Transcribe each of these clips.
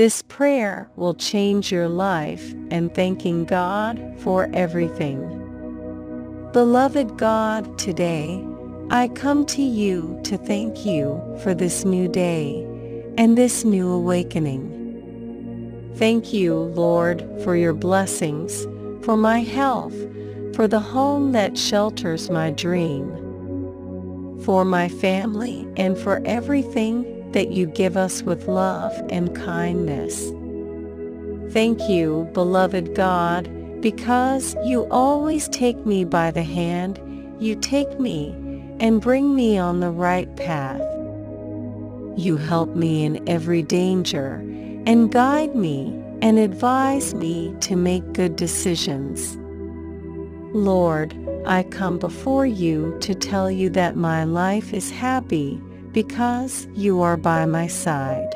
This prayer will change your life and thanking God for everything. Beloved God, today, I come to you to thank you for this new day and this new awakening. Thank you, Lord, for your blessings, for my health, for the home that shelters my dream, for my family, and for everything that you give us with love and kindness. Thank you, beloved God, because you always take me by the hand, you take me and bring me on the right path. You help me in every danger and guide me and advise me to make good decisions. Lord, I come before you to tell you that my life is happy because you are by my side.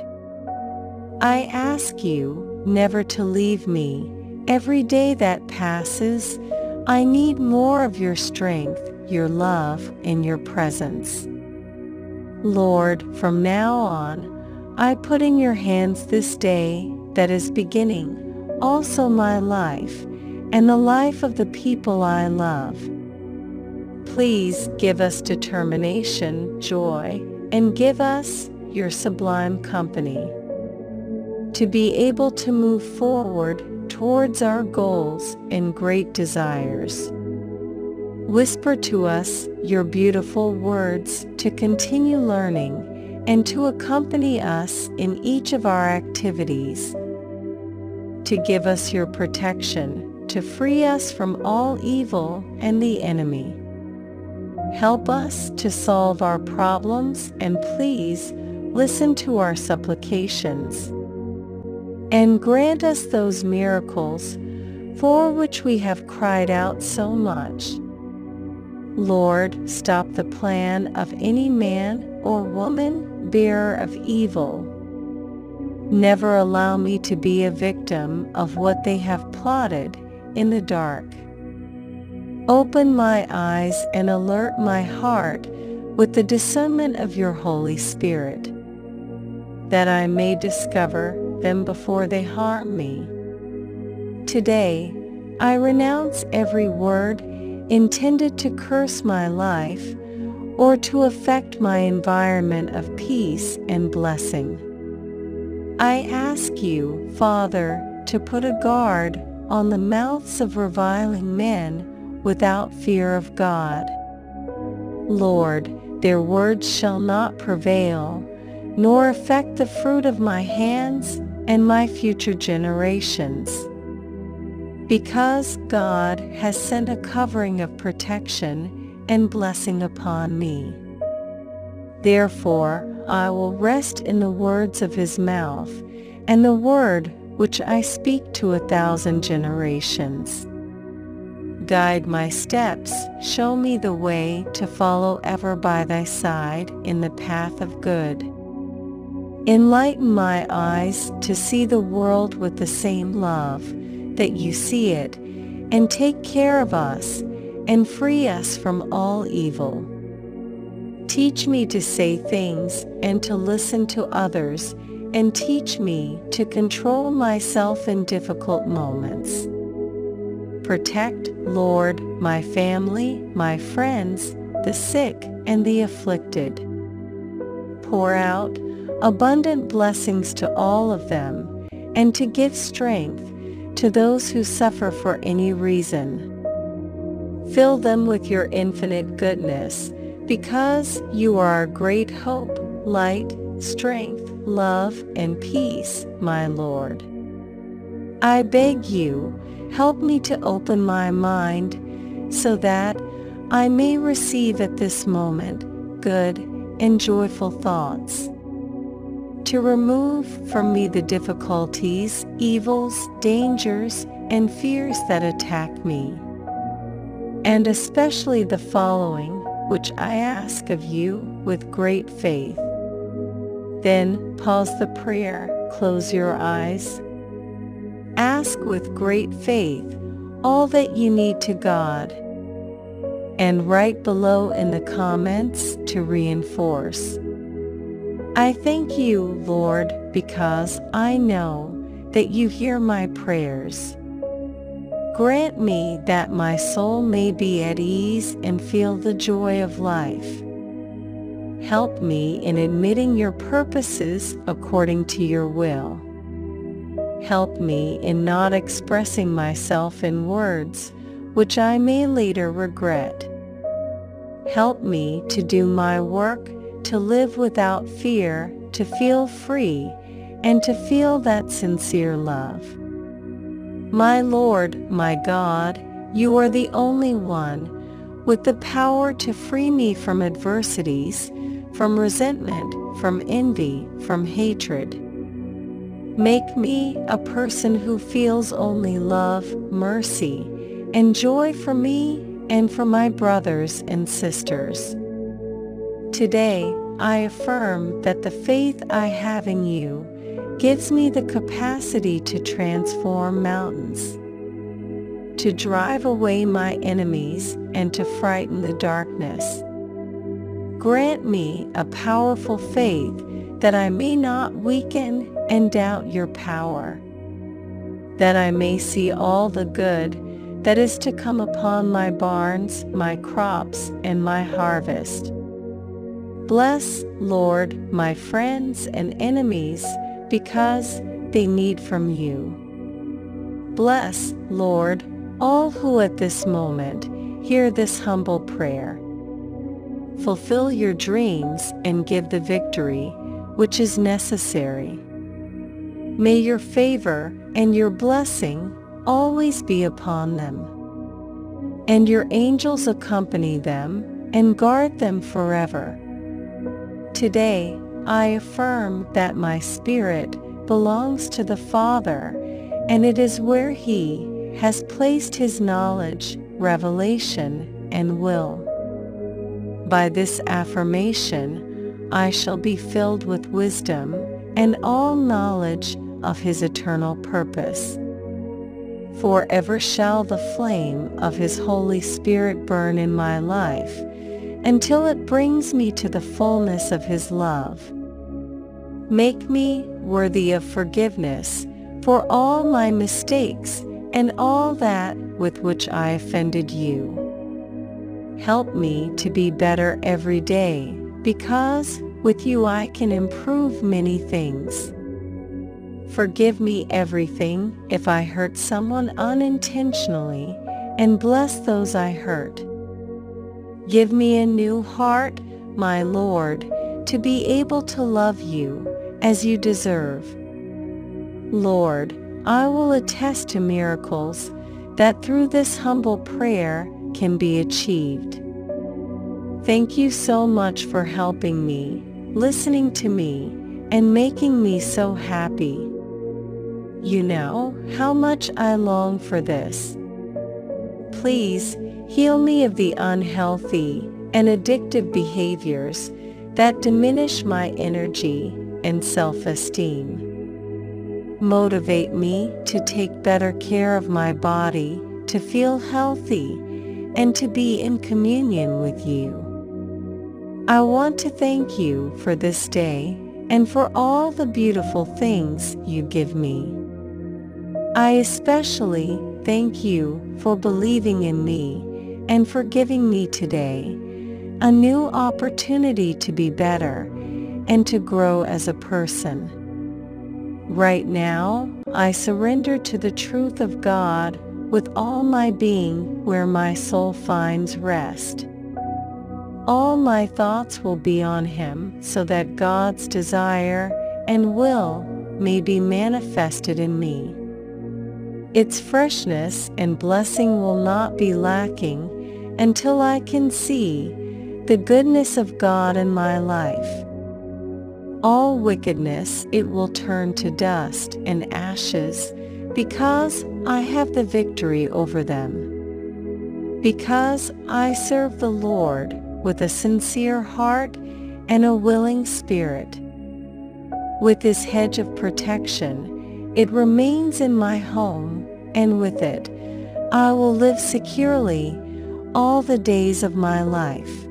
I ask you never to leave me. Every day that passes, I need more of your strength, your love, and your presence. Lord, from now on, I put in your hands this day that is beginning, also my life, and the life of the people I love. Please give us determination, joy, and give us your sublime company. To be able to move forward towards our goals and great desires. Whisper to us your beautiful words to continue learning and to accompany us in each of our activities. To give us your protection, to free us from all evil and the enemy. Help us to solve our problems and please listen to our supplications. And grant us those miracles for which we have cried out so much. Lord, stop the plan of any man or woman bearer of evil. Never allow me to be a victim of what they have plotted in the dark. Open my eyes and alert my heart with the discernment of your Holy Spirit, that I may discover them before they harm me. Today, I renounce every word intended to curse my life or to affect my environment of peace and blessing. I ask you, Father, to put a guard on the mouths of reviling men without fear of God. Lord, their words shall not prevail, nor affect the fruit of my hands and my future generations. Because God has sent a covering of protection and blessing upon me. Therefore I will rest in the words of his mouth, and the word which I speak to a thousand generations. Guide my steps, show me the way to follow ever by thy side in the path of good. Enlighten my eyes to see the world with the same love that you see it, and take care of us, and free us from all evil. Teach me to say things and to listen to others, and teach me to control myself in difficult moments. Protect, Lord, my family, my friends, the sick and the afflicted. Pour out abundant blessings to all of them, and to give strength to those who suffer for any reason. Fill them with your infinite goodness, because you are our great hope, light, strength, love, and peace, my Lord. I beg you, Help me to open my mind so that I may receive at this moment good and joyful thoughts. To remove from me the difficulties, evils, dangers, and fears that attack me. And especially the following, which I ask of you with great faith. Then pause the prayer, close your eyes, Ask with great faith all that you need to God. And write below in the comments to reinforce. I thank you, Lord, because I know that you hear my prayers. Grant me that my soul may be at ease and feel the joy of life. Help me in admitting your purposes according to your will. Help me in not expressing myself in words which I may later regret. Help me to do my work, to live without fear, to feel free, and to feel that sincere love. My Lord, my God, you are the only one with the power to free me from adversities, from resentment, from envy, from hatred. Make me a person who feels only love, mercy, and joy for me and for my brothers and sisters. Today, I affirm that the faith I have in you gives me the capacity to transform mountains, to drive away my enemies and to frighten the darkness. Grant me a powerful faith that I may not weaken and doubt your power, that I may see all the good that is to come upon my barns, my crops, and my harvest. Bless, Lord, my friends and enemies, because they need from you. Bless, Lord, all who at this moment hear this humble prayer. Fulfill your dreams and give the victory which is necessary. May your favor and your blessing always be upon them. And your angels accompany them and guard them forever. Today, I affirm that my spirit belongs to the Father, and it is where He has placed His knowledge, revelation, and will. By this affirmation, I shall be filled with wisdom and all knowledge of His eternal purpose. Forever shall the flame of His Holy Spirit burn in my life, until it brings me to the fullness of His love. Make me worthy of forgiveness for all my mistakes and all that with which I offended you. Help me to be better every day, because with you I can improve many things. Forgive me everything if I hurt someone unintentionally, and bless those I hurt. Give me a new heart, my Lord, to be able to love you as you deserve. Lord, I will attest to miracles that through this humble prayer can be achieved. Thank you so much for helping me, listening to me, and making me so happy. You know how much I long for this. Please heal me of the unhealthy and addictive behaviors that diminish my energy and self-esteem. Motivate me to take better care of my body, to feel healthy, and to be in communion with you. I want to thank you for this day and for all the beautiful things you give me. I especially thank you for believing in me and for giving me today a new opportunity to be better and to grow as a person. Right now, I surrender to the truth of God with all my being where my soul finds rest. All my thoughts will be on Him so that God's desire and will may be manifested in me. Its freshness and blessing will not be lacking until I can see the goodness of God in my life. All wickedness it will turn to dust and ashes because I have the victory over them. Because I serve the Lord with a sincere heart and a willing spirit. With this hedge of protection, it remains in my home, and with it, I will live securely all the days of my life.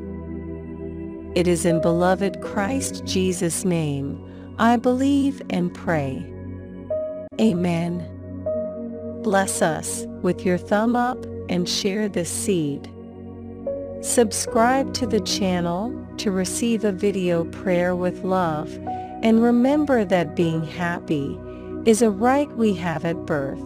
It is in beloved Christ Jesus' name I believe and pray. Amen. Bless us with your thumb up and share this seed. Subscribe to the channel to receive a video prayer with love and remember that being happy is a right we have at birth.